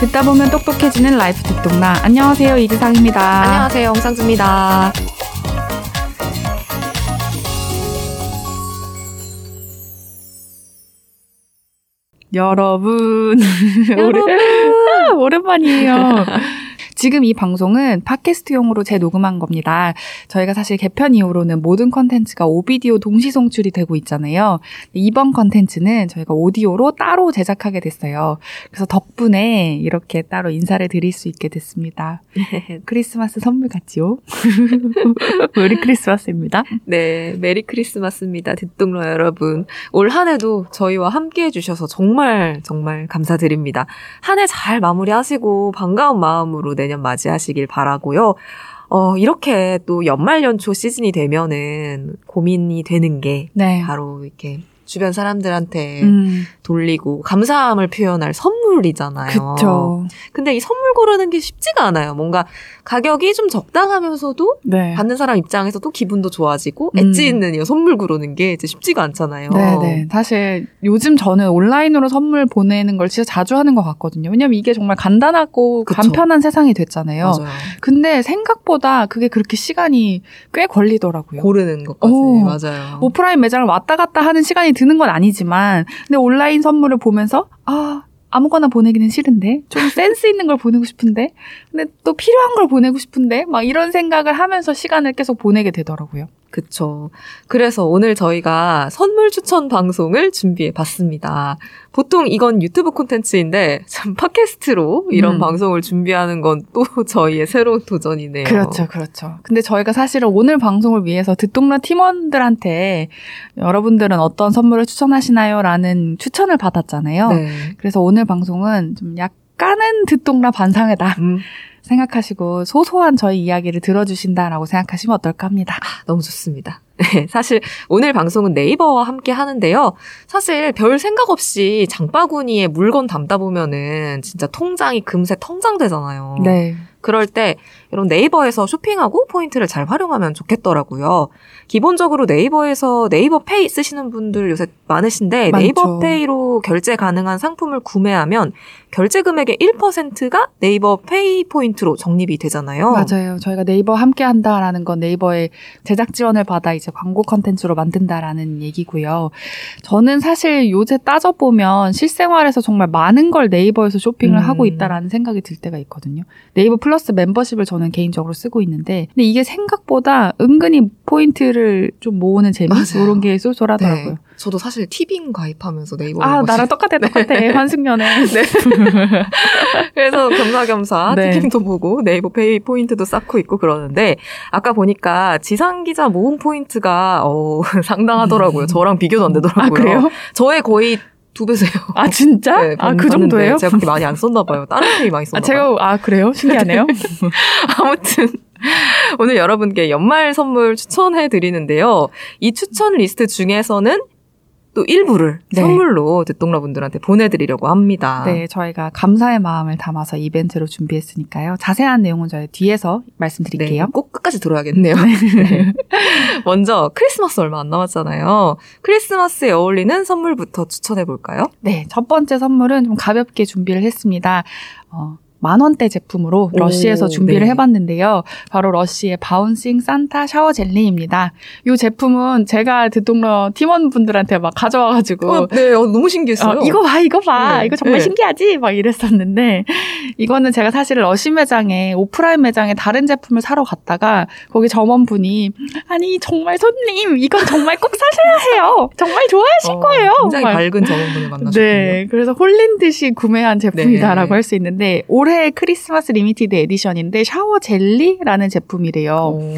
듣다 보면 똑똑해지는 라이프 듣똑라. 안녕하세요, 이지상입니다. 안녕하세요, 홍상지입니다. 여러분. 여러분. 오래, 오랜만이에요. 지금 이 방송은 팟캐스트용으로 재녹음한 겁니다. 저희가 사실 개편 이후로는 모든 컨텐츠가 오비디오 동시 송출이 되고 있잖아요. 이번 컨텐츠는 저희가 오디오로 따로 제작하게 됐어요. 그래서 덕분에 이렇게 따로 인사를 드릴 수 있게 됐습니다. 크리스마스 선물 같지요? 메리 크리스마스입니다. 네, 메리 크리스마스입니다. 듣똑러 여러분. 올 한 해도 저희와 함께 해주셔서 정말 정말 감사드립니다. 한 해 잘 마무리하시고 반가운 마음으로 내년 맞이하시길 바라고요. 어, 이렇게 또 연말 연초 시즌이 되면은 고민이 되는 게 네. 바로 이렇게 주변 사람들한테 음, 돌리고 감사함을 표현할 선물이잖아요. 그쵸. 근데 이 선물 고르는 게 쉽지가 않아요. 뭔가 가격이 좀 적당하면서도 네. 받는 사람 입장에서도 기분도 좋아지고 음. 엣지 있는 이 선물 고르는 게 이제 쉽지가 않잖아요. 네네. 사실 요즘 저는 온라인으로 선물 보내는 걸 진짜 자주 하는 것 같거든요. 왜냐면 이게 정말 간단하고 그쵸. 간편한 세상이 됐잖아요. 맞아요. 근데 생각보다 그게 그렇게 시간이 꽤 걸리더라고요. 고르는 것까지 오. 맞아요. 오프라인 매장을 왔다 갔다 하는 시간이 드는 건 아니지만, 근데 온라인 선물을 보면서, 아, 아무거나 보내기는 싫은데, 좀 센스 있는 걸 보내고 싶은데, 근데 또 필요한 걸 보내고 싶은데, 막 이런 생각을 하면서 시간을 계속 보내게 되더라고요. 그쵸. 그래서 오늘 저희가 선물 추천 방송을 준비해 봤습니다. 보통 이건 유튜브 콘텐츠인데 참 팟캐스트로 이런 음. 방송을 준비하는 건 또 저희의 새로운 도전이네요. 그렇죠, 그렇죠. 근데 저희가 사실은 오늘 방송을 위해서 듣동러 팀원들한테 여러분들은 어떤 선물을 추천하시나요? 라는 추천을 받았잖아요. 네. 그래서 오늘 방송은 좀 약간은 듣동러 반상회다 음, 생각하시고 소소한 저희 이야기를 들어주신다라고 생각하시면 어떨까 합니다. 너무 좋습니다. 네, 사실 오늘 방송은 네이버와 함께 하는데요. 사실 별 생각 없이 장바구니에 물건 담다 보면은 진짜 통장이 금세 통장되잖아요. 네. 그럴 때 이런 네이버에서 쇼핑하고 포인트를 잘 활용하면 좋겠더라고요. 기본적으로 네이버에서 네이버 페이 쓰시는 분들 요새 많으신데 많죠. 네이버 페이로 결제 가능한 상품을 구매하면 결제 금액의 1%가 네이버 페이 포인트로 적립이 되잖아요. 맞아요. 저희가 네이버 함께 한다라는 건 네이버에 제작 지원을 받아 이제 광고 컨텐츠로 만든다라는 얘기고요. 저는 사실 요새 따져보면 실생활에서 정말 많은 걸 네이버에서 쇼핑을 음. 하고 있다라는 생각이 들 때가 있거든요. 네이버 플러스 멤버십을 저는 개인적으로 쓰고 있는데, 근데 이게 생각보다 은근히 포인트를 좀 모으는 재미? 맞아요. 이런 게 쏠쏠하더라고요. 네. 저도 사실 티빙 가입하면서 네이버 아, 나랑 똑같아, 똑같아. 환승연애. 네. 그래서 겸사겸사 네. 티빙도 보고 네이버 페이 포인트도 쌓고 있고 그러는데 아까 보니까 지상 기자 모음 포인트가 어, 상당하더라고요. 저랑 비교도 안 되더라고요. 아, 그래요? 저의 거의 두 배세요. 아, 진짜? 네, 아, 봤- 그 정도예요? 제가 그렇게 많이 안 썼나 봐요. 다른 페이 많이 썼나 아, 봐요. 제가, 아, 그래요? 신기하네요. 아무튼 오늘 여러분께 연말 선물 추천해 드리는데요. 이 추천 리스트 중에서는 또 일부를 네. 선물로 듣동러분들한테 보내드리려고 합니다. 네, 저희가 감사의 마음을 담아서 이벤트로 준비했으니까요. 자세한 내용은 저희 뒤에서 말씀드릴게요. 네, 꼭 끝까지 들어야겠네요. 네. 먼저 크리스마스 얼마 안 남았잖아요. 크리스마스에 어울리는 선물부터 추천해 볼까요? 네, 첫 번째 선물은 좀 가볍게 준비를 했습니다. 어, 만 원대 제품으로 오, 러쉬에서 준비를 네. 해봤는데요. 바로 러쉬의 bouncing 산타 샤워 젤리입니다. 이 제품은 제가 듣똑라 팀원분들한테 막 가져와가지고 어, 네, 어, 너무 신기했어요. 어, 이거 봐, 이거 봐. 네, 이거 정말 네. 신기하지? 막 이랬었는데, 이거는 제가 사실 러시 매장에, 오프라인 매장에 다른 제품을 사러 갔다가, 거기 점원분이, 아니, 정말 손님, 이건 정말 꼭 사셔야 해요. 정말 좋아하실 어, 거예요. 굉장히 막. 밝은 점원분을 만나셨군요. 네, 그래서 홀린 듯이 구매한 제품이다라고 네. 할수 있는데, 올해 크리스마스 limited edition인데, 샤워 젤리라는 제품이래요. 오.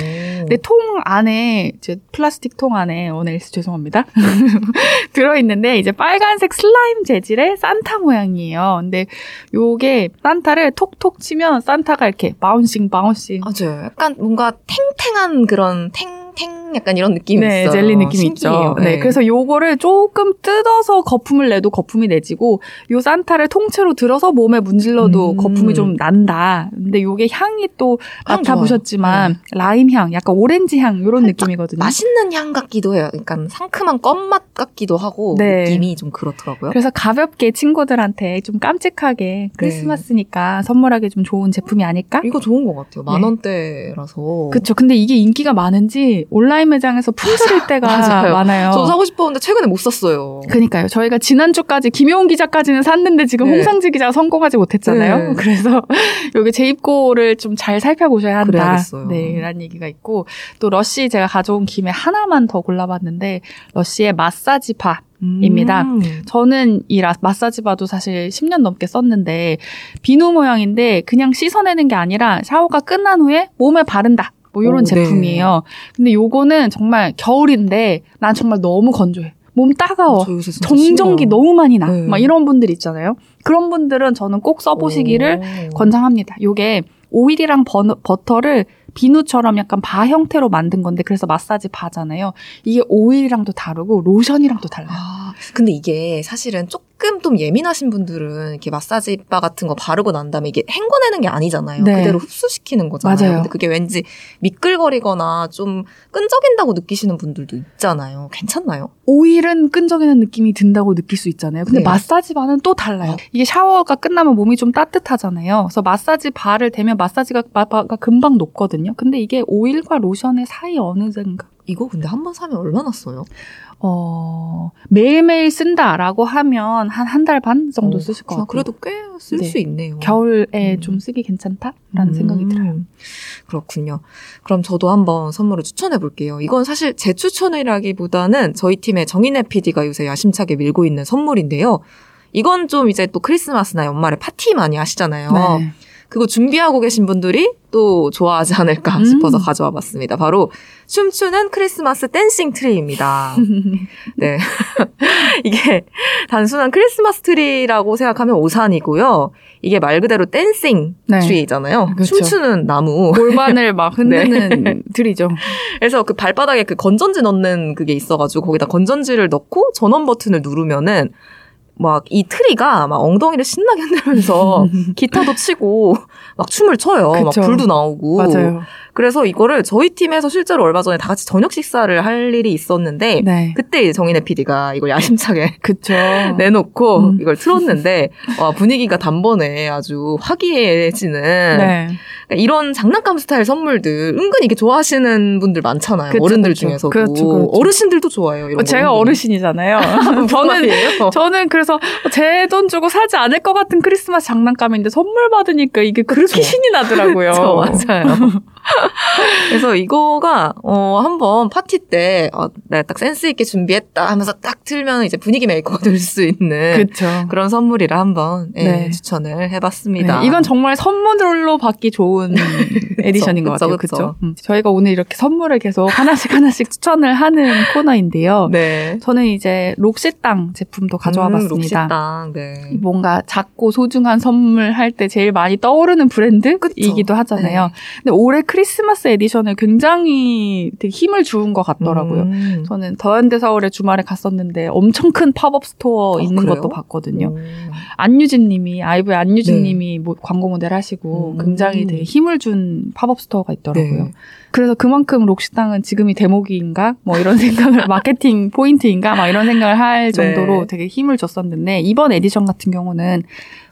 근데 통 안에 이제 플라스틱 통 안에 오늘 죄송합니다 들어 있는데 이제 빨간색 슬라임 재질의 산타 모양이에요. 근데 요게 산타를 톡톡 치면 산타가 이렇게 bouncing bouncing 맞아요. 약간 뭔가 탱탱한 그런 탱 탱 약간 이런 느낌이 네, 있어요. 젤리 느낌 이. 있죠. 네. 그래서 요거를 조금 뜯어서 거품을 내도 거품이 내지고 요 산타를 통째로 들어서 몸에 문질러도 음. 거품이 좀 난다. 근데 요게 향이 또 향 맡아보셨지만 라임 향, 약간 오렌지 향 요런 느낌이거든요. 맛있는 향 같기도 해요. 약간 상큼한 껌맛 같기도 하고 네. 느낌이 좀 그렇더라고요. 그래서 가볍게 친구들한테 좀 깜찍하게 크리스마스니까 선물하기 좀 좋은 제품이 아닐까? 이거 좋은 것 같아요. 네. 만 원대라서. 그쵸. 근데 이게 인기가 많은지 온라인 매장에서 품절일 때가 맞아요. 많아요. 저도 사고 싶었는데 최근에 못 샀어요. 그니까요. 저희가 지난주까지 김효은 기자까지는 샀는데 지금 네. 홍상지 기자가 성공하지 못했잖아요. 네. 그래서 여기 재입고를 좀 잘 살펴보셔야 한다. 그래야겠어요. 네, 라는 얘기가 있고 또 러쉬 제가 가져온 김에 하나만 더 골라봤는데 러쉬의 마사지 바입니다. 음. 저는 이 라- 마사지 바도 사실 10년 넘게 썼는데 비누 모양인데 그냥 씻어내는 게 아니라 샤워가 끝난 후에 몸에 바른다. 뭐 이런 오, 네. 제품이에요. 근데 요거는 정말 겨울인데 난 정말 너무 건조해. 몸 따가워. 정전기 심해요. 너무 많이 나. 네. 막 이런 분들 있잖아요. 그런 분들은 저는 꼭 써보시기를 오. 권장합니다. 요게 오일이랑 버, 버터를 비누처럼 약간 바 형태로 만든 건데 그래서 마사지 바잖아요. 이게 오일이랑도 다르고 로션이랑도 달라요. 아, 근데 이게 사실은 조금 좀 예민하신 분들은 이렇게 마사지 바 같은 거 바르고 난 다음에 이게 헹궈내는 게 아니잖아요. 네. 그대로 흡수시키는 거잖아요. 맞아요. 근데 그게 왠지 미끌거리거나 좀 끈적인다고 느끼시는 분들도 있잖아요. 괜찮나요? 오일은 끈적이는 느낌이 든다고 느낄 수 있잖아요. 근데 네. 마사지 바는 또 달라요. 어. 이게 샤워가 끝나면 몸이 좀 따뜻하잖아요. 그래서 마사지 바를 대면 마사지가 바, 바가 금방 녹거든요. 근데 이게 오일과 로션의 사이 어느 정도 이거 근데 한 번 사면 얼마나 써요? 어, 매일매일 쓴다라고 하면 한 한 달 반 정도 어, 쓰실 것. 같아요. 그래도 꽤쓸 네. 수 있네요. 겨울에 음. 좀 쓰기 괜찮다라는 생각이 들어요. 음, 그렇군요. 그럼 저도 한번 선물을 추천해 볼게요. 이건 사실 제 추천이라기보다는 저희 팀의 정인혜 PD가 요새 야심차게 밀고 있는 선물인데요. 이건 좀 이제 또 크리스마스나 연말에 파티 많이 하시잖아요. 네. 그거 준비하고 계신 분들이 또 좋아하지 않을까 음. 싶어서 가져와 봤습니다. 바로 춤추는 크리스마스 dancing 트리입니다. 네. 이게 단순한 크리스마스 트리라고 생각하면 오산이고요. 이게 말 그대로 dancing 네. 트리잖아요. 그렇죠. 춤추는 나무. 골반을 막 흔드는 네. 트리죠. 그래서 그 발바닥에 그 건전지 넣는 그게 있어가지고 거기다 건전지를 넣고 전원 버튼을 누르면은 막 이 트리가 막 엉덩이를 신나게 흔들면서 기타도 치고 막 춤을 춰요. 그쵸. 막 불도 나오고. 맞아요. 그래서 이거를 저희 팀에서 실제로 얼마 전에 다 같이 저녁 식사를 할 일이 있었는데 네. 그때 이제 정인혜 PD가 이걸 야심차게 그쵸. 내놓고 음. 이걸 틀었는데 와, 분위기가 단번에 아주 화기애애해지는 네. 그러니까 이런 장난감 스타일 선물들 은근 이게 좋아하시는 분들 많잖아요. 그쵸, 어른들 그쵸. 중에서도 그렇죠, 그렇죠. 어르신들도 좋아해요. 이런 제가 거. 어르신이잖아요. 저는 저는 저는 그래서 제 돈 주고 사지 않을 것 같은 크리스마스 장난감인데 선물 받으니까 이게 그렇게 그쵸. 신이 나더라고요. 저 맞아요. 그래서 이거가 어 한번 파티 때 어, 내가 딱 센스 있게 준비했다 하면서 딱 틀면 이제 분위기 메이커가 될 수 있는 그렇죠. 그런 선물이라 한번 예, 네. 추천을 해봤습니다. 네, 이건 정말 선물로 받기 좋은 edition인 것 그쵸, 같아요. 그쵸. 그렇죠. 저희가 오늘 이렇게 선물을 계속 하나씩 하나씩 추천을 하는 코너인데요. 네. 저는 이제 록시땅 제품도 가져와 음, 봤습니다. 록시땅, 네. 뭔가 작고 소중한 선물 할 때 제일 많이 떠오르는 브랜드이기도 하잖아요. 근데 올해 크리스마스 edition을 굉장히 되게 힘을 주은 것 같더라고요. 음. 저는 더현대 서울에 주말에 갔었는데 엄청 큰 pop-up store 아, 있는 그래요? 것도 봤거든요. 음. 안유진 님이, 아이브의 안유진 님이 뭐 광고 모델 하시고 음. 굉장히 되게 힘을 준 pop-up store가 있더라고요. 네. 그래서 그만큼 록시땅은 지금이 대목인가? 뭐 이런 생각을, 마케팅 포인트인가? 막 이런 생각을 할 정도로 네. 되게 힘을 줬었는데, 이번 에디션 같은 경우는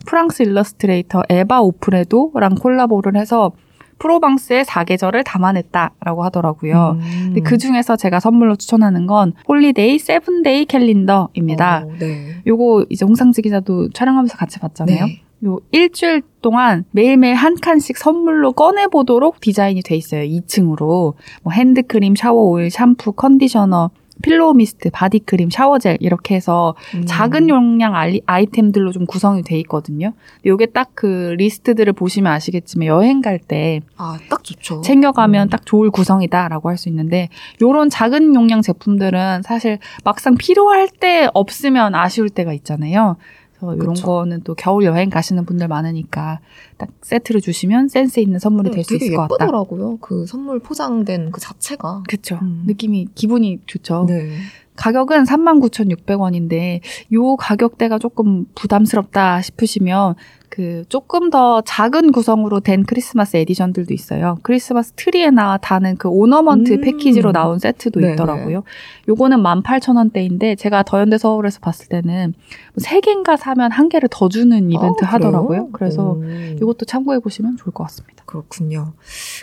프랑스 일러스트레이터 에바 오프레도랑 콜라보를 해서 프로방스의 사계절을 담아냈다라고 하더라고요. 음. 근데 그 중에서 제가 선물로 추천하는 건 holiday seven day calendar입니다. 어, 네. 요거 이제 홍상지 기자도 촬영하면서 같이 봤잖아요. 네. 요 일주일 동안 매일매일 한 칸씩 선물로 꺼내보도록 디자인이 돼 있어요. 2층으로. 뭐 핸드크림, 샤워 오일, 샴푸, conditioner, pillow mist, 바디크림, 샤워젤 이렇게 해서 음. 작은 용량 아이템들로 좀 구성이 돼 있거든요. 요게 딱 그 리스트들을 보시면 아시겠지만 여행 갈 때 아, 딱 좋죠. 챙겨가면 음. 딱 좋을 구성이다라고 할 수 있는데 요런 작은 용량 제품들은 사실 막상 필요할 때 없으면 아쉬울 때가 있잖아요. 그래서 이런 그쵸. 거는 또 겨울 여행 가시는 분들 많으니까 딱 세트로 주시면 센스 있는 선물이 될수 음, 되게 있을 것 같다. 예쁘더라고요. 그 선물 포장된 그 자체가. 그쵸. 음. 느낌이 기분이 좋죠. 네. 가격은 39,600원인데 요 가격대가 조금 부담스럽다 싶으시면 그 조금 더 작은 구성으로 된 크리스마스 edition들도 있어요. 크리스마스 트리에 나 다는 그 ornament 음. 패키지로 나온 세트도 네네. 있더라고요. 요거는 18,000원대인데 제가 더현대 서울에서 봤을 때는 뭐 3개인가 사면 한 개를 더 주는 이벤트 아, 하더라고요. 그래서 오. 이것도 참고해 보시면 좋을 것 같습니다. 그렇군요.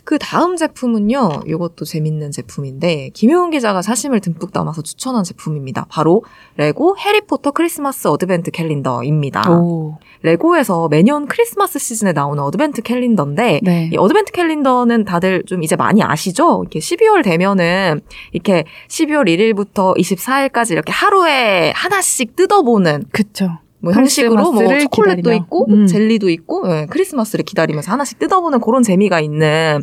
그 다음 제품은요, 이것도 재밌는 제품인데, 김효은 기자가 사심을 듬뿍 담아서 추천한 제품입니다. 바로 레고 해리포터 크리스마스 advent calendar입니다. 오. 레고에서 매년 크리스마스 시즌에 나오는 advent calendar인데, 네. 이 advent calendar는 다들 좀 이제 많이 아시죠? 이렇게 12월 되면은 이렇게 12월 1일부터 24일까지 이렇게 하루에 하나씩 뜯어보는 그쵸. 뭐 형식으로 뭐 초콜릿도 기다리며. 있고 음. 젤리도 있고 예, 크리스마스를 기다리면서 하나씩 뜯어보는 그런 재미가 있는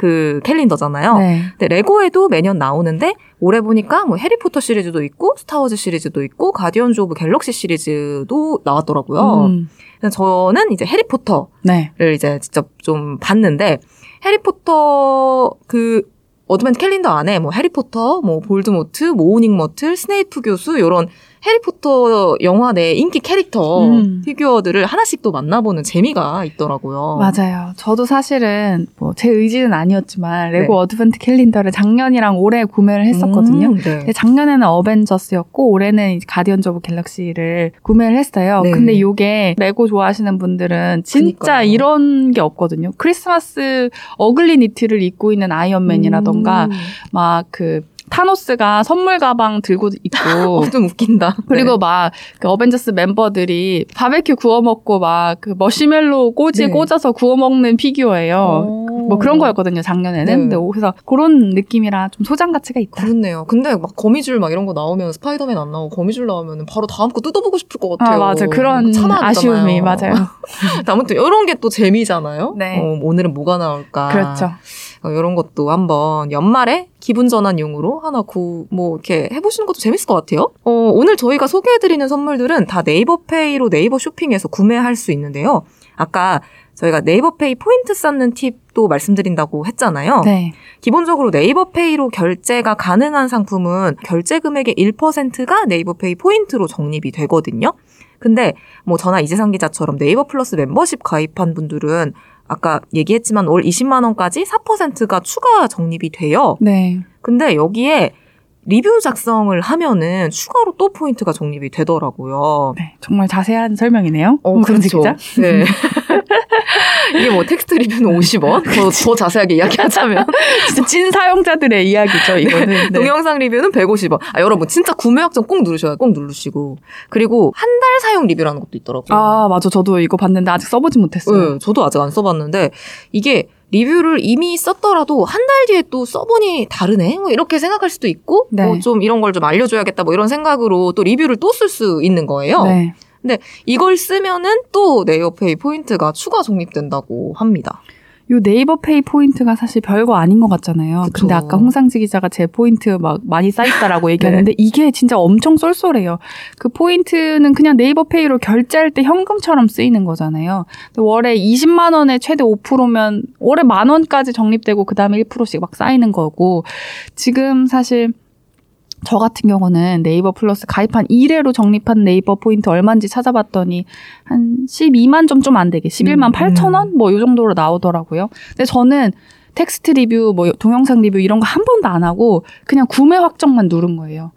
그 캘린더잖아요. 네. 근데 레고에도 매년 나오는데 올해 보니까 뭐 해리포터 시리즈도 있고 스타워즈 시리즈도 있고 가디언즈 오브 갤럭시 시리즈도 나왔더라고요. 음. 저는 이제 해리포터 네. 를 이제 직접 좀 봤는데 해리포터 그 advent 캘린더 안에 뭐 해리포터, 뭐 볼드모트, 모우닝 머틀, 스네이프 교수 요런 해리포터 영화 내 인기 캐릭터 음. 피규어들을 하나씩 또 만나보는 재미가 있더라고요. 맞아요. 저도 사실은 뭐 제 의지는 아니었지만 레고 네. advent 캘린더를 작년이랑 올해 구매를 했었거든요. 음, 네. 작년에는 어벤져스였고 올해는 가디언즈 오브 갤럭시를 구매를 했어요. 네. 근데 이게 레고 좋아하시는 분들은 진짜 그니까요. 이런 게 없거든요. 크리스마스 ugly 니트를 입고 있는 아이언맨이라던가 음. 막그 타노스가 선물 가방 들고 있고 어, 좀 웃긴다. 그리고 네. 막그 어벤져스 멤버들이 바베큐 구워 먹고 막 그 머시멜로 꼬지에 네. 꽂아서 구워 먹는 피규어예요. 어. 뭐 그런 거였거든요 작년에는. 네. 근데 그래서 그런 느낌이라 좀 소장 가치가 있다. 그렇네요. 근데 막 거미줄 막 이런 거 나오면 스파이더맨 안 나오고 거미줄 나오면 바로 다음 거 뜯어보고 싶을 것 같아요. 아 맞아 그런 참아야 아쉬움이. 맞아요. 아무튼 이런 게 또 재미잖아요. 네. 어, 오늘은 뭐가 나올까. 그렇죠. 이런 것도 한번 연말에 기분 전환용으로 하나 구, 뭐, 이렇게 해보시는 것도 재밌을 것 같아요. 어, 오늘 저희가 소개해드리는 선물들은 다 네이버 페이로 네이버 쇼핑에서 구매할 수 있는데요. 아까 저희가 네이버페이 포인트 쌓는 팁도 말씀드린다고 했잖아요. 네. 기본적으로 네이버페이로 결제가 가능한 상품은 결제 금액의 1%가 네이버페이 포인트로 적립이 되거든요. 근데 뭐 저나 이지상 기자처럼 네이버 플러스 멤버십 가입한 분들은 아까 얘기했지만 월 20만 원까지 4%가 추가 적립이 돼요. 네. 근데 여기에 리뷰 작성을 하면은 추가로 또 포인트가 적립이 되더라고요. 네. 정말 자세한 설명이네요. 어, 홍상지 그렇죠. 네. 이게 뭐 텍스트 리뷰는 50원? 더, 더 자세하게 이야기하자면. 진짜 찐 사용자들의 이야기죠 이거는. 네. 동영상 리뷰는 150원. 아, 여러분, 진짜 구매 확정 꼭 누르셔야 꼭 누르시고. 그리고 한 달 사용 리뷰라는 것도 있더라고요. 아 맞아 저도 이거 봤는데 아직 써보지 못했어요. 네, 저도 아직 안 써봤는데, 이게 리뷰를 이미 썼더라도 한 달 뒤에 또 써보니 다르네? 뭐 이렇게 생각할 수도 있고, 네. 뭐좀 이런 걸 좀 알려줘야겠다, 뭐 이런 생각으로 또 리뷰를 또 쓸 수 있는 거예요. 네. 이걸 쓰면은 또 네이버페이 포인트가 추가 적립된다고 합니다. 요 네이버 페이 포인트가 사실 별거 아닌 것 같잖아요. 그쵸. 근데 아까 홍상지 기자가 제 포인트 막 많이 쌓였다라고 네. 얘기하는데 이게 진짜 엄청 쏠쏠해요. 그 포인트는 그냥 네이버 페이로 결제할 때 현금처럼 쓰이는 거잖아요. 월에 20만 원에 최대 5%면 월에 만 원까지 적립되고 그 다음에 1%씩 막 쌓이는 거고 지금 사실 저 같은 경우는 네이버 플러스 가입한 1회로 적립한 네이버 포인트 얼마인지 찾아봤더니 한 12만 좀 좀 안 되게 11만 음, 8천 원 뭐 요 정도로 나오더라고요. 근데 저는 텍스트 리뷰 뭐 동영상 리뷰 이런 거 한 번도 안 하고 그냥 구매 확정만 누른 거예요.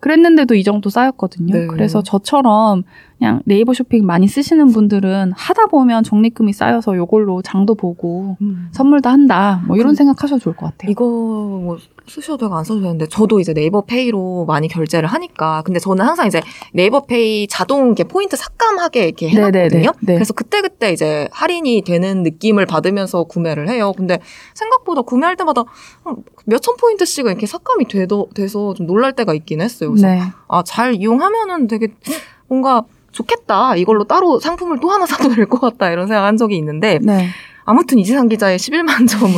그랬는데도 이 정도 쌓였거든요. 네. 그래서 저처럼 그냥 네이버 쇼핑 많이 쓰시는 분들은 하다 보면 적립금이 쌓여서 요걸로 장도 보고 선물도 한다. 뭐 이런 그- 생각하셔도 좋을 것 같아요. 이거 뭐 쓰셔도 되고 안 써도 되는데 저도 이제 네이버 페이로 많이 결제를 하니까 근데 저는 항상 이제 네이버 페이 자동 이렇게 포인트 삭감하게 이렇게 해놨거든요. 네네네. 네. 그래서 그때 그때 이제 할인이 되는 느낌을 받으면서 구매를 해요. 근데 생각보다 구매할 때마다 몇천 포인트씩은 이렇게 삭감이 되더, 돼서 좀 놀랄 때가 있긴 했어요. 그래서 네. 아잘 이용하면은 되게 뭔가 좋겠다. 이걸로 따로 상품을 또 하나 사도 될 것 같다. 이런 생각한 적이 있는데 네. 아무튼 이지상 기자의 11만 점은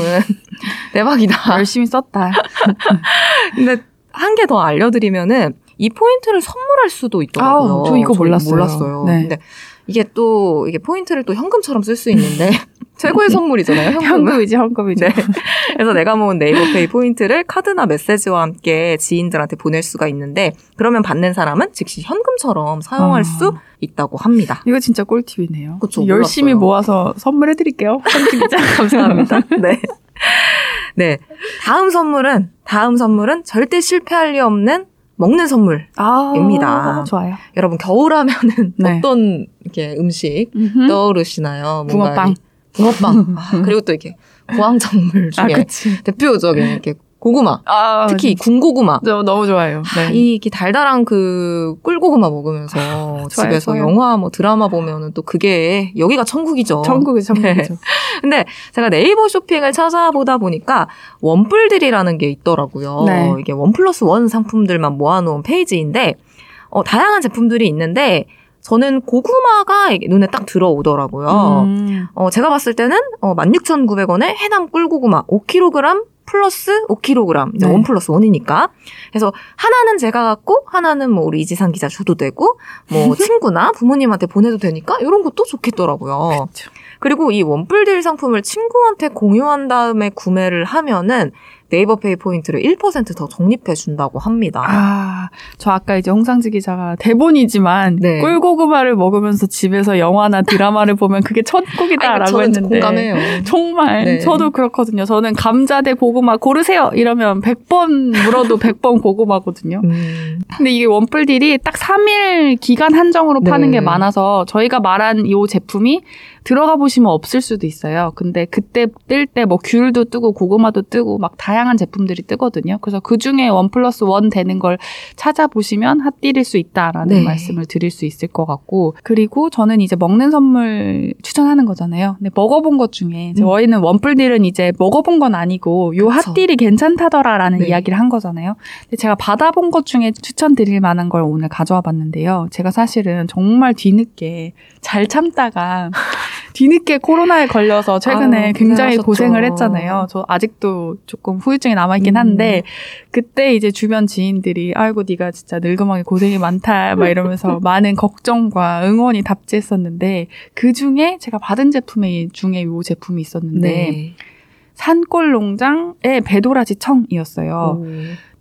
대박이다. 열심히 썼다. 근데 한 개 더 알려드리면은 이 포인트를 선물할 수도 있더라고요. 아, 저 이거 몰랐어요. 몰랐어요. 네. 근데 이게 또 이게 포인트를 또 현금처럼 쓸 수 있는데 최고의 선물이잖아요. 현금이지, 현금이지. 네. 그래서 내가 모은 네이버페이 포인트를 카드나 메시지와 함께 지인들한테 보낼 수가 있는데 그러면 받는 사람은 즉시 현금처럼 사용할 아. 수 있다고 합니다. 이거 진짜 꿀팁이네요. 그쵸, 열심히 몰랐어요. 모아서 선물해드릴게요. 현금이자. 감사합니다. 네. 네. 다음 선물은 다음 선물은 절대 실패할 리 없는 먹는 선물. 아, 입니다. 좋아요. 여러분 겨울 하면은 네. 어떤 이렇게 음식 음흠. 떠오르시나요? 뭔가 붕어빵. 이- 붕어빵. 아, 그리고 또 이렇게 고황작물 아, 중에 그치. 대표적인 이렇게 고구마. 아, 특히 군고구마. 저 너무 좋아요. 네. 이 이렇게 달달한 그 꿀고구마 먹으면서 집에서 좋아요. 영화 뭐 드라마 보면은 또 그게 여기가 천국이죠. 천국이 천국이죠. 근데 제가 네이버 쇼핑을 찾아보다 보니까 원뿔들이라는 게 있더라고요. 네. 이게 원 플러스 원 상품들만 모아놓은 페이지인데 어, 다양한 제품들이 있는데 저는 고구마가 눈에 딱 들어오더라고요. 음. 어, 제가 봤을 때는 어, 16,900원에 해남 꿀고구마 5kg 플러스 5kg 이제 네. one plus one이니까 그래서 하나는 제가 갖고 하나는 뭐 우리 이지상 기자 줘도 되고 뭐 친구나 부모님한테 보내도 되니까 이런 것도 좋겠더라고요. 그쵸. 그리고 이 원뿔딜 상품을 친구한테 공유한 다음에 구매를 하면은 네이버 페이 포인트를 1%더 적립해 준다고 합니다. 아, 저 아까 이제 홍상지 기자가 대본이지만 네. 꿀고구마를 먹으면서 집에서 영화나 드라마를 보면 그게 천국이다라고 저는 했는데 공감해요. 정말 네. 저도 그렇거든요. 저는 감자 대 고구마 고르세요 이러면 100번 물어도 100번 고구마거든요. 음. 근데 이게 원뿔딜이 딱 3일 기간 한정으로 파는 네. 게 많아서 저희가 말한 이 제품이 들어가 보시면 없을 수도 있어요. 근데 그때 뜰 때 뭐 귤도 뜨고 고구마도 뜨고 막 다양한 제품들이 뜨거든요. 그래서 그 중에 원 플러스 원 되는 걸 찾아보시면 핫딜일 수 있다라는 네. 말씀을 드릴 수 있을 것 같고 그리고 저는 이제 먹는 선물 추천하는 거잖아요. 근데 먹어본 것 중에 음. 저희는 원뿔딜은 이제 먹어본 건 아니고 요 그쵸. 핫딜이 괜찮다더라라는 네. 이야기를 한 거잖아요. 근데 제가 받아본 것 중에 추천드릴 만한 걸 오늘 가져와 봤는데요. 제가 사실은 정말 뒤늦게 잘 참다가 뒤늦게 코로나에 걸려서 최근에 아유, 굉장히. 고생을 했잖아요. 저 아직도 조금 후유증이 남아있긴 음. 한데 그때 이제 주변 지인들이 아이고 네가 진짜 늙음하게 고생이 많다 막 이러면서 많은 걱정과 응원이 답지했었는데 그 중에 제가 받은 제품의 중에 요 제품이 있었는데 네. 산골 농장의 배도라지 청이었어요. 오.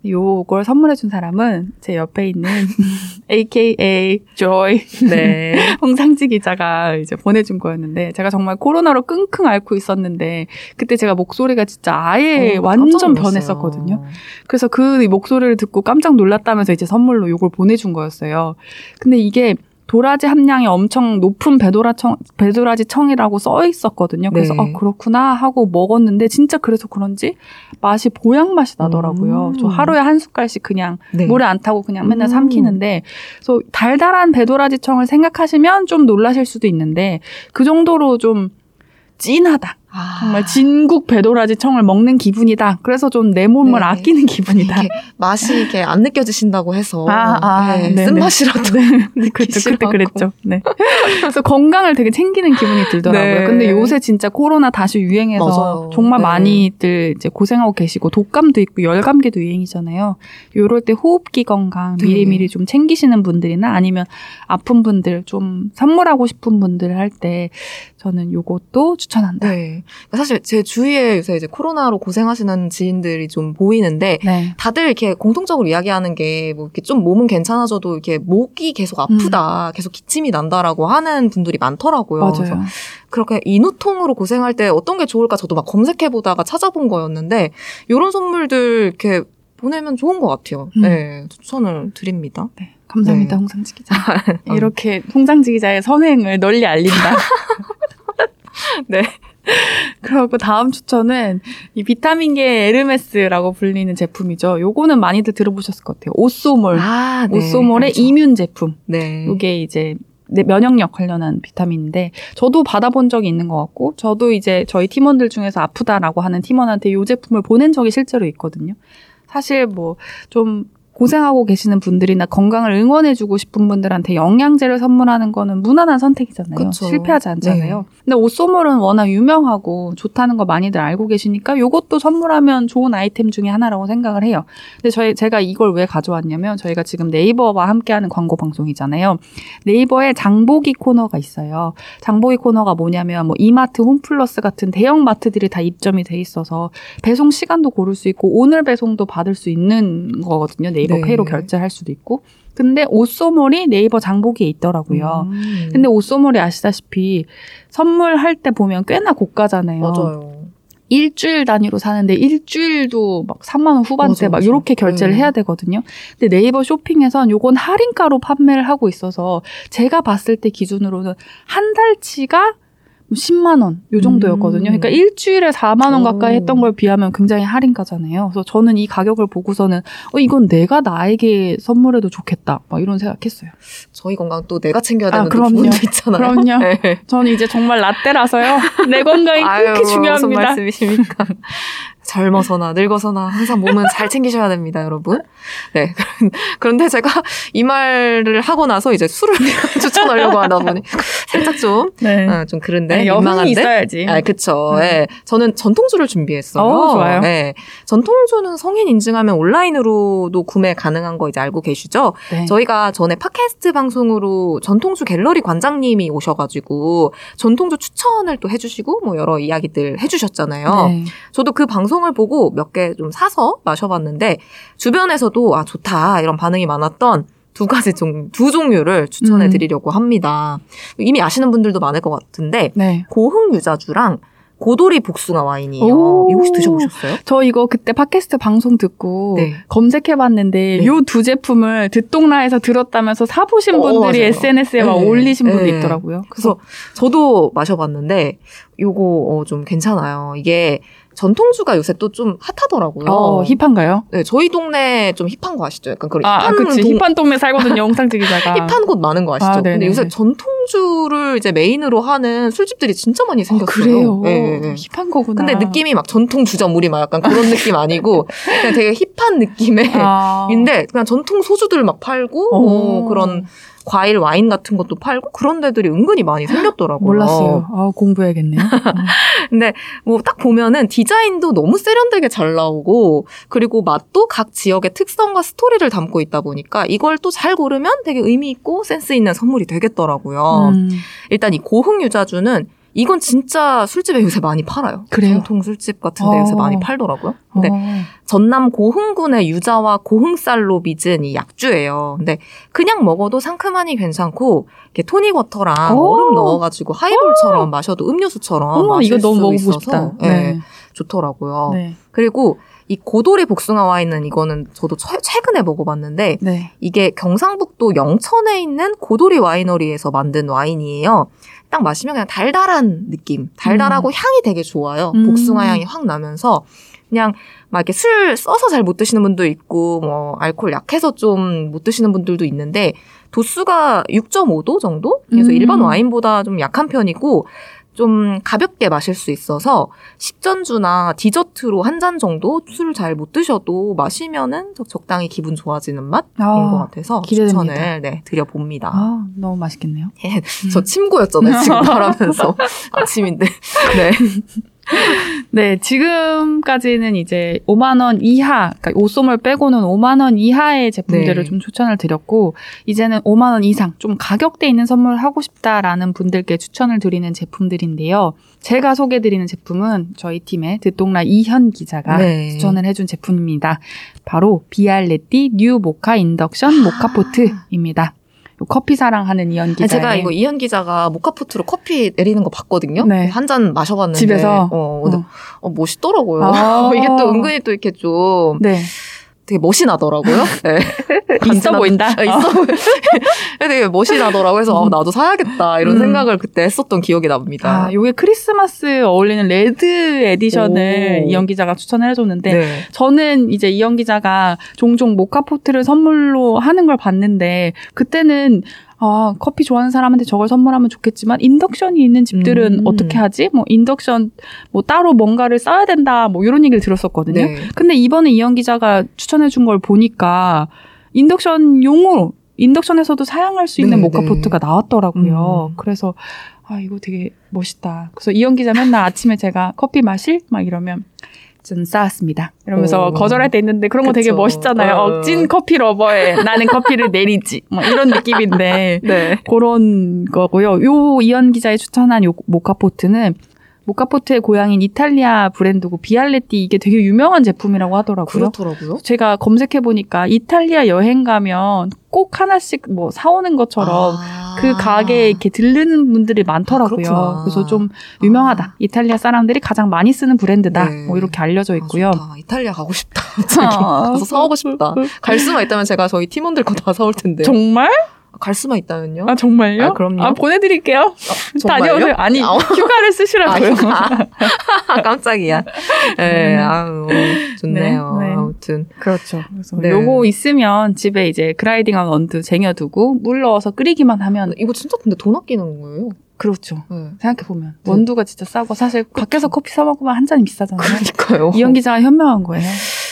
요걸 선물해준 사람은 제 옆에 있는 AKA Joy 네. 홍상지 기자가 이제 보내준 거였는데 제가 정말 코로나로 끙끙 앓고 있었는데 그때 제가 목소리가 진짜 아예 어, 완전. 변했었거든요. 그래서 그 목소리를 듣고 깜짝 놀랐다면서 이제 선물로 요걸 보내준 거였어요. 근데 이게 도라지 함량이 엄청 높은 배도라 청, 배도라지 청이라고 써 있었거든요. 그래서 네. 어 그렇구나 하고 먹었는데 진짜 그래서 그런지 맛이 보양 맛이 나더라고요. 음. 저 하루에 한 숟갈씩 그냥 네. 물에 안 타고 그냥 맨날 음. 삼키는데 그래서 달달한 배도라지 청을 생각하시면 좀 놀라실 수도 있는데 그 정도로 좀 진하다. 아. 정말 진국 배도라지 청을 먹는 기분이다. 그래서 좀 내 몸을 네. 아끼는 기분이다. 이렇게 맛이 이렇게 안 느껴지신다고 해서 아, 아, 네, 네네. 쓴맛이라도 네, 그때 그때 싫어하고. 그랬죠. 네. 그래서 건강을 되게 챙기는 기분이 들더라고요. 네. 근데 요새 진짜 코로나 다시 유행해서 맞아요. 정말 네. 많이들 이제 고생하고 계시고 독감도 있고 열감기도 유행이잖아요. 요럴 때 호흡기 건강 네. 미리미리 좀 챙기시는 분들이나 아니면 아픈 분들 좀 선물하고 싶은 분들 할 때 저는 요것도 추천한다. 네. 사실 제 주위에 요새 이제 코로나로 고생하시는 지인들이 좀 보이는데 네. 다들 이렇게 공통적으로 이야기하는 게 뭐 이렇게 좀 몸은 괜찮아져도 이렇게 목이 계속 아프다, 계속 기침이 난다라고 하는 분들이 많더라고요. 그래서 음. 맞아요. 그렇게 인후통으로 고생할 때 어떤 게 좋을까 저도 막 검색해 보다가 찾아본 거였는데 이런 선물들 이렇게 보내면 좋은 것 같아요. 음. 네, 추천을 드립니다. 네. 감사합니다, 네. 홍상지 기자. 이렇게 홍상지 기자의 선행을 널리 알린다. 네. 그리고 다음 추천은 이 비타민계 에르메스라고 불리는 제품이죠. 요거는 많이들 들어보셨을 것 같아요. 오소몰. 아, 오소몰의 그렇죠. 이뮨 제품. 네. 요게 이제 내 면역력 관련한 비타민인데 저도 받아본 적이 있는 것 같고 저도 이제 저희 팀원들 중에서 아프다라고 하는 팀원한테 요 제품을 보낸 적이 실제로 있거든요. 사실 뭐 좀 고생하고 계시는 분들이나 건강을 응원해주고 싶은 분들한테 영양제를 선물하는 거는 무난한 선택이잖아요. 그쵸. 실패하지 않잖아요. 네. 근데 옷소몰은 워낙 유명하고 좋다는 거 많이들 알고 계시니까 요것도 선물하면 좋은 아이템 중에 하나라고 생각을 해요. 근데 저희 제가 이걸 왜 가져왔냐면 저희가 지금 네이버와 함께하는 광고 방송이잖아요. 네이버에 장보기 코너가 있어요. 장보기 코너가 뭐냐면 뭐 이마트, 홈플러스 같은 대형 마트들이 다 입점이 돼 있어서 배송 시간도 고를 수 있고 오늘 배송도 받을 수 있는 거거든요. 네이버 네. 페이로 결제할 수도 있고. 근데 옷소몰이 네이버 장보기에 있더라고요. 음. 근데 옷소몰이 아시다시피 선물할 때 보면 꽤나 고가잖아요. 맞아요. 일주일 단위로 사는데 일주일도 막 3만 원 후반대 맞아, 막 맞아. 이렇게 결제를 네. 해야 되거든요. 근데 네이버 쇼핑에선 요건 할인가로 판매를 하고 있어서 제가 봤을 때 기준으로는 한 달치가 10만 원 요 정도였거든요. 음. 그러니까 일주일에 4만 원 가까이 오. 했던 걸 비하면 굉장히 할인가잖아요. 그래서 저는 이 가격을 보고서는 어 이건 내가 나에게 선물해도 좋겠다. 막 이런 생각했어요. 저희 건강 또 내가 챙겨야 아, 되는 또 그럼요. 부분도 있잖아요. 그럼요. 네. 저는 이제 정말 라떼라서요. 내 건강이 그렇게 무슨 중요합니다. 말씀이십니까? 젊어서나 늙어서나 항상 몸은 잘 챙기셔야 됩니다, 여러분. 네. 그런데 제가 이 말을 하고 나서 이제 술을 추천하려고 하다 보니 살짝 좀, 네. 어, 좀 그런데. 네, 여흥이 민망한데. 있어야지. 아, 그쵸. 음. 예. 저는 전통주를 준비했어요. 어, 좋아요. 예. 전통주는 성인 인증하면 온라인으로도 구매 가능한 거 이제 알고 계시죠? 네. 저희가 전에 팟캐스트 방송으로 전통주 갤러리 관장님이 오셔가지고 전통주 추천을 또 해주시고 뭐 여러 이야기들 해주셨잖아요. 네. 저도 그 방송 을 보고 몇 개 좀 사서 마셔봤는데 주변에서도 아 좋다 이런 반응이 많았던 두 가지 종, 두 종류를 추천해 음. 드리려고 합니다. 이미 아시는 분들도 많을 것 같은데 네. 고흥 유자주랑 고도리 복숭아 와인이에요. 오. 이거 혹시 드셔보셨어요? 저 이거 그때 팟캐스트 방송 듣고 네. 검색해봤는데 네. 요두 제품을 듣동라에서 들었다면서 사보신 어, 분들이 맞아요. SNS에 막 네. 올리신 분도 네. 있더라고요. 그래서 저도 마셔봤는데 요거 어, 좀 괜찮아요. 이게 전통주가 요새 또 좀 핫하더라고요. 어, 힙한가요? 네, 저희 동네 좀 힙한 거 아시죠? 약간 그런 아, 힙한 그치. 동- 힙한 동네 살거든요, 홍상지 기자가. 힙한 곳 많은 거 아시죠? 아. 근데 요새 전통주를 이제 메인으로 하는 술집들이 진짜 많이 어, 생겼어요. 그래요. 네, 네. 힙한 거구나. 근데 느낌이 막 전통주점물이 막 약간 그런 느낌 아니고 그냥 되게 힙한 느낌의 아. 인데 그냥 전통 소주들 막 팔고 어. 뭐 그런 과일 와인 같은 것도 팔고 그런 데들이 은근히 많이 생겼더라고요. 몰랐어요. 아, 공부해야겠네요. 근데 뭐 딱 보면은 디자인도 너무 세련되게 잘 나오고 그리고 맛도 각 지역의 특성과 스토리를 담고 있다 보니까 이걸 또 잘 고르면 되게 의미 있고 센스 있는 선물이 되겠더라고요. 음. 일단 이 고흥 유자주는 이건 진짜 술집에 요새 많이 팔아요. 그래요? 전통 술집 같은 데 요새 어. 많이 팔더라고요. 근데 어. 전남 고흥군의 유자와 고흥쌀로 빚은 이 약주예요. 근데 그냥 먹어도 상큼하니 괜찮고 이렇게 토닉 워터랑 오. 얼음 넣어가지고 하이볼처럼 마셔도 음료수처럼 어머, 마실 이거 너무 수 있어서. 예, 네. 좋더라고요. 네. 그리고 이 고도리 복숭아 와인은 이거는 저도 최, 최근에 먹어봤는데 네. 이게 경상북도 영천에 있는 고도리 와이너리에서 만든 와인이에요. 딱 마시면 그냥 달달한 느낌, 달달하고 향이 되게 좋아요. 음. 복숭아 향이 확 나면서 그냥 막 이렇게 술 써서 잘 못 드시는 분도 있고 뭐 알코올 약해서 좀 못 드시는 분들도 있는데 도수가 6.5도 정도? 그래서 음. 일반 와인보다 좀 약한 편이고 좀 가볍게 마실 수 있어서 식전주나 디저트로 한 잔 정도 술을 잘 못 드셔도 마시면은 적- 적당히 기분 좋아지는 맛인 아, 것 같아서 기대됩니다. 추천을 네, 드려봅니다. 아, 너무 맛있겠네요. 예, 저 침고였잖아요 지금 말하면서 아침인데 네. 네, 지금까지는 이제 5만 원 이하, 그러니까 옷소물 빼고는 5만 원 이하의 제품들을 네. 좀 추천을 드렸고 이제는 5만 원 이상 좀 가격대 있는 선물을 하고 싶다라는 분들께 추천을 드리는 제품들인데요. 제가 소개해 드리는 제품은 저희 팀의 듣똑라 이현 기자가 네. 추천을 해준 제품입니다. 바로 비알레띠 뉴 모카 인덕션 모카포트입니다. 요 커피 사랑하는 이현 기자. 제가 이거 이현 기자가 모카포트로 커피 내리는 거 봤거든요. 네. 한 잔 마셔봤는데 집에서? 어, 어. 어, 멋있더라고요. 아. 이게 또 은근히 또 이렇게 좀 네. 되게 멋이 나더라고요. 네. 있어 보인다. 아, 있어 보여. 되게 멋이 나더라고요. 그래서 어, 나도 사야겠다 이런 음. 생각을 그때 했었던 기억이 납니다. 아, 요게 크리스마스 어울리는 red edition을 오. 이현 기자가 추천을 해줬는데 네. 저는 이제 이현 기자가 종종 모카포트를 선물로 하는 걸 봤는데 그때는 아, 커피 좋아하는 사람한테 저걸 선물하면 좋겠지만 인덕션이 있는 집들은 음. 어떻게 하지? 뭐 인덕션 뭐 따로 뭔가를 써야 된다. 뭐 이런 얘기를 들었었거든요. 네. 근데 이번에 이현 기자가 추천해 준 걸 보니까 인덕션 용으로 인덕션에서도 사용할 수 있는 네, 모카포트가 나왔더라고요. 음. 그래서 아 이거 되게 멋있다. 그래서 이현 기자 맨날 아침에 제가 커피 마실 막 이러면 전 싸왔습니다. 이러면서 오. 거절할 때 있는데 그런 거 되게 그쵸. 멋있잖아요. 어. 어, 찐 커피 lover에 나는 커피를 내리지. 뭐 이런 느낌인데 네. 그런 거고요. 요 이현 기자의 추천한 요 모카포트는 모카포트의 고향인 이탈리아 브랜드고 비알레티 이게 되게 유명한 제품이라고 하더라고요. 그렇더라고요. 제가 검색해 보니까 이탈리아 여행 가면 꼭 하나씩 뭐 사오는 것처럼 아. 그 가게에 이렇게 들르는 분들이 많더라고요. 그렇구나. 그래서 좀 유명하다. 이탈리아 사람들이 가장 많이 쓰는 브랜드다. 네. 뭐 이렇게 알려져 있고요. 아, 좋다. 이탈리아 가고 싶다. 갑자기 가서 사오고 싶다. 갈 수만 있다면 제가 저희 팀원들 거 다 사올 텐데. 정말? 갈 수만 있다면요? 아 정말요? 아, 그럼요. 아, 보내드릴게요. 정말요? 다녀오세요. 아니 아, 휴가를 쓰시라고요. 아, 깜짝이야. 네, 음. 아유, 좋네요. 네, 네. 아무튼. 그렇죠. 그래서 네. 요거 있으면 집에 이제 그라이딩한 원두 쟁여두고 물 넣어서 끓이기만 하면 이거 진짜 근데 돈 아끼는 거예요. 그렇죠. 네. 생각해 보면 네. 원두가 진짜 싸고 사실 밖에서 커피 사 먹으면 한 잔이 비싸잖아요. 그러니까요. 이현 기자가 현명한 거예요.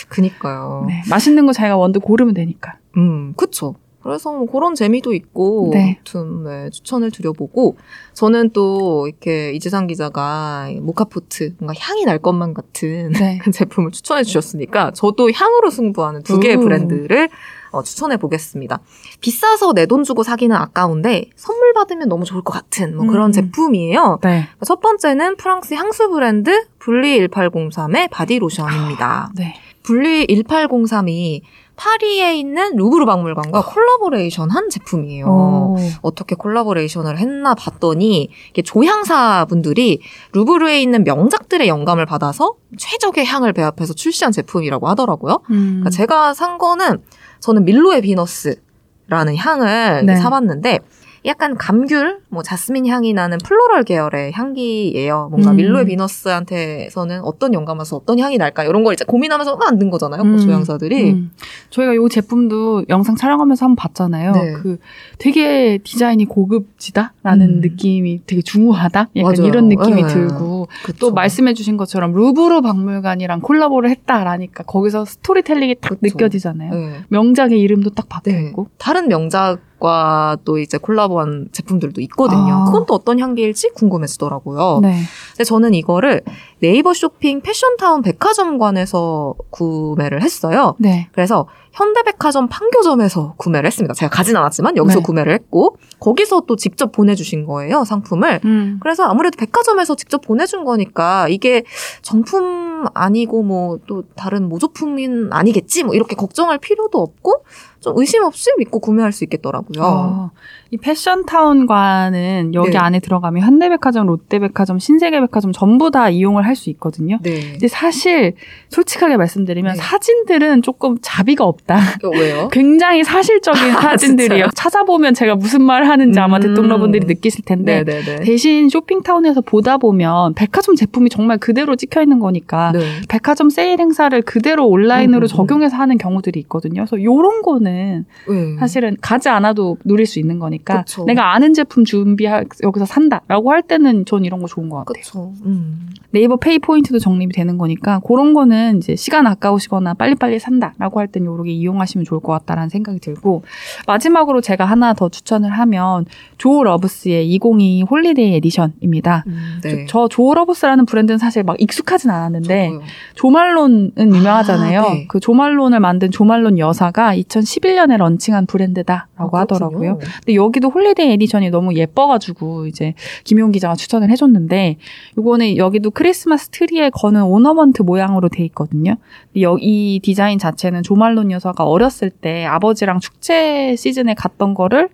그니까요. 네, 맛있는 거 자기가 원두 고르면 되니까. 음, 그쵸. 그래서 뭐 그런 재미도 있고, 네. 아무튼 네, 추천을 드려보고, 저는 또 이렇게 이재상 기자가 모카포트 뭔가 향이 날 것만 같은 네. 제품을 추천해 주셨으니까 저도 향으로 승부하는 두 개의 오. 브랜드를 어, 추천해 보겠습니다. 비싸서 내 돈 주고 사기는 아까운데 선물 받으면 너무 좋을 것 같은 뭐 그런 음. 제품이에요. 네. 첫 번째는 프랑스 향수 브랜드 불리 1803의 바디로션입니다. 네. 불리 1803이 파리에 있는 루브르 박물관과 콜라보레이션 한 제품이에요. 오. 어떻게 콜라보레이션을 했나 봤더니 이게 조향사 분들이 루브르에 있는 명작들의 영감을 받아서 최적의 향을 배합해서 출시한 제품이라고 하더라고요. 음. 그러니까 제가 산 거는 저는 밀로의 비너스라는 향을 네. 사봤는데 약간 감귤, 뭐 자스민 향이 나는 floral 계열의 향기예요. 뭔가 음. 밀로의 비너스한테서는 어떤 영감 와서 어떤 향이 날까 이런 걸 이제 고민하면서 만든 거잖아요. 음. 조향사들이. 음. 저희가 이 제품도 영상 촬영하면서 한번 봤잖아요. 네. 그 되게 디자인이 고급지다라는 음. 느낌이 되게 중후하다. 약간 맞아요. 이런 느낌이 네. 들고 그쵸. 또 말씀해주신 것처럼 루브르 박물관이랑 콜라보를 했다라니까 거기서 스토리텔링이 딱 그쵸. 느껴지잖아요. 네. 명작의 이름도 딱 박혀 네. 있고. 다른 명작 과 또 이제 콜라보한 제품들도 있거든요. 아. 그건 또 어떤 향기일지 궁금해지더라고요. 네. 근데 저는 이거를 네이버 쇼핑 패션타운 백화점관에서 구매를 했어요. 네. 그래서 현대백화점 판교점에서 구매를 했습니다. 제가 가진 않았지만 여기서 네. 구매를 했고 거기서 또 직접 보내주신 거예요 상품을. 음. 그래서 아무래도 백화점에서 직접 보내준 거니까 이게 정품 아니고 뭐 또 다른 모조품은 아니겠지 뭐 이렇게 걱정할 필요도 없고 좀 의심 없이 믿고 구매할 수 있겠더라고요. 어, 이 패션타운과는 여기 네. 안에 들어가면 현대백화점, 롯데백화점, 신세계백화점 전부 다 이용을 할 수 있거든요. 네. 근데 사실 솔직하게 말씀드리면 네. 사진들은 조금 자비가 없다. 어, 왜요? 굉장히 사실적인 아, 사진들이에요. 찾아보면 제가 무슨 말을 하는지 아마 음. 대통령분들이 느끼실 텐데 네네네. 대신 쇼핑타운에서 보다 보면 백화점 제품이 정말 그대로 찍혀 있는 거니까 네. 백화점 세일 행사를 그대로 온라인으로 음, 음, 음. 적용해서 하는 경우들이 있거든요. 그래서 요런 거는 네. 사실은 가지 않아도 누릴 수 있는 거니까 그쵸. 내가 아는 제품 준비하 여기서 산다라고 할 때는 전 이런 거 좋은 것 같아요. 음. 네이버 페이 포인트도 적립이 되는 거니까 그런 거는 이제 시간 아까우시거나 빨리빨리 산다라고 할 때는 요렇게 이용하시면 좋을 것 같다라는 생각이 들고 마지막으로 제가 하나 더 추천을 하면 조 러브스의 2022 holiday edition입니다. 음, 저- 네. 저 조 러브스라는 브랜드는 사실 막 익숙하진 않았는데 저도요. 조말론은 유명하잖아요. 아, 네. 그 조말론을 만든 조말론 여사가 2011 년에 런칭한 브랜드다라고 아, 하더라고요. 근데 여기도 holiday edition이 너무 예뻐가지고 이제 김용 기자가 추천을 해줬는데 요거는 여기도 크리스마스 트리에 거는 오너먼트 모양으로 돼 있거든요. 근데 여- 이 디자인 자체는 조말론 여사가 어렸을 때 아버지랑 축제 시즌에 갔던 거를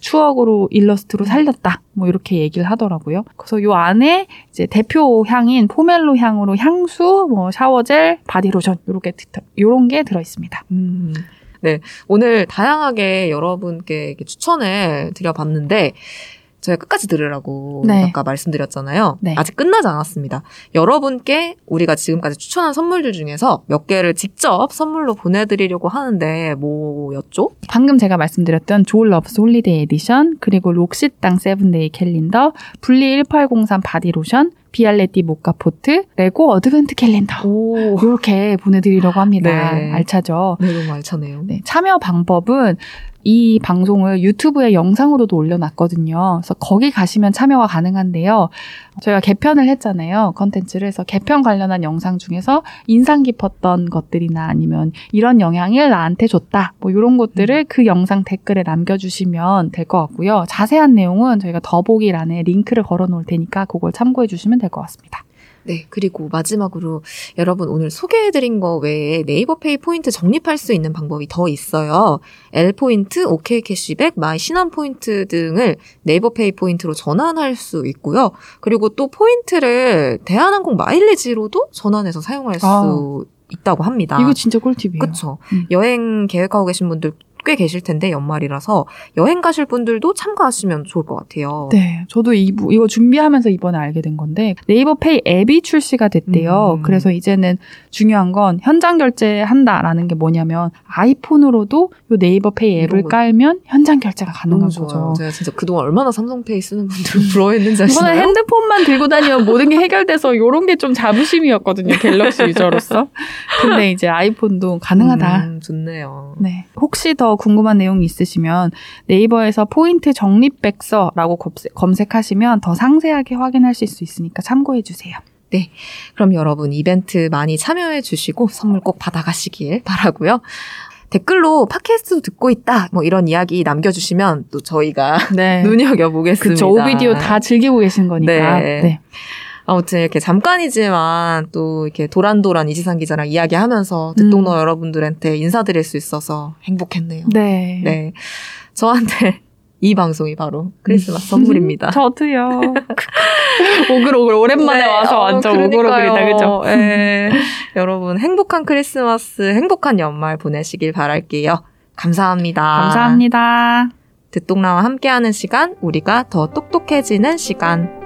추억으로 일러스트로 살렸다. 뭐 이렇게 얘기를 하더라고요. 그래서 요 안에 이제 대표 향인 포멜로 향으로 향수, 뭐 샤워젤, 바디로션 요렇게 드- 요런 게 들어 있습니다. 음. 네. 오늘 다양하게 여러분께 추천을 드려봤는데, 저희가 끝까지 들으라고 네. 아까 말씀드렸잖아요. 네. 아직 끝나지 않았습니다. 여러분께 우리가 지금까지 추천한 선물들 중에서 몇 개를 직접 선물로 보내드리려고 하는데 뭐였죠? 방금 제가 말씀드렸던 조 러브스 holiday edition, 그리고 록시땅 seven day 캘린더, 불리 1803 바디로션, 비알레티 모카 포트, 레고 advent 캘린더. 오, 이렇게 보내드리려고 합니다. 네. 알차죠? 네, 너무 알차네요. 네, 참여 방법은 이 방송을 유튜브에 영상으로도 올려놨거든요. 그래서 거기 가시면 참여가 가능한데요. 저희가 개편을 했잖아요. 컨텐츠를. 그래서 개편 관련한 영상 중에서 인상 깊었던 것들이나 아니면 이런 영향을 나한테 줬다. 뭐 이런 것들을 그 영상 댓글에 남겨주시면 될 것 같고요. 자세한 내용은 저희가 더보기란에 링크를 걸어 놓을 테니까 그걸 참고해 주시면 될 것 같습니다. 네, 그리고 마지막으로 여러분 오늘 소개해드린 거 외에 네이버 페이 포인트 적립할 수 있는 방법이 더 있어요. L포인트, OK 캐시백, 마이 신한 포인트 등을 네이버 페이 포인트로 전환할 수 있고요. 그리고 또 포인트를 대한항공 마일리지로도 전환해서 사용할 수 아. 있다고 합니다. 이거 진짜 꿀팁이에요. 그쵸. 음. 여행 계획하고 계신 분들 꽤 계실 텐데 연말이라서 여행 가실 분들도 참고하시면 좋을 것 같아요. 네, 저도 이, 이거 준비하면서 이번에 알게 된 건데 네이버 페이 앱이 출시가 됐대요. 음. 그래서 이제는 중요한 건 현장 결제한다라는 게 뭐냐면 아이폰으로도 요 네이버 페이 이런 앱을 거. 깔면 현장 결제가 가능한. 거죠. 제가 진짜 그동안 얼마나 삼성페이 쓰는 분들을 부러워했는지 아시나요? 핸드폰만 들고 다니면 모든 게 해결돼서 요런 게 좀 자부심이었거든요. 갤럭시 유저로서. 근데 이제 아이폰도 가능하다. 음, 좋네요. 네. 혹시 더 궁금한 내용이 있으시면 네이버에서 포인트 적립백서라고 검색- 검색하시면 더 상세하게 확인하실 수 있으니까 참고해 주세요. 그럼 여러분 이벤트 많이 참여해 주시고 선물 꼭 받아가시길 바라고요. 댓글로 팟캐스트 듣고 있다 뭐 이런 이야기 남겨주시면 또 저희가 네. 눈여겨보겠습니다. 그쵸. 오비디오 다 즐기고 계신 거니까. 네. 네. 아무튼 이렇게 잠깐이지만 또 이렇게 도란도란 이지상 기자랑 이야기하면서 듣동너 음. 여러분들한테 인사드릴 수 있어서 행복했네요. 네. 네. 저한테 이 방송이 바로 크리스마스 선물입니다. 저도요. 오글오글 오랜만에 네, 와서 어, 완전. 오글오글이다, 그죠? 네. 여러분 행복한 크리스마스, 행복한 연말 보내시길 바랄게요. 감사합니다. 감사합니다. 듣동나와 함께하는 시간, 우리가 더 똑똑해지는 시간.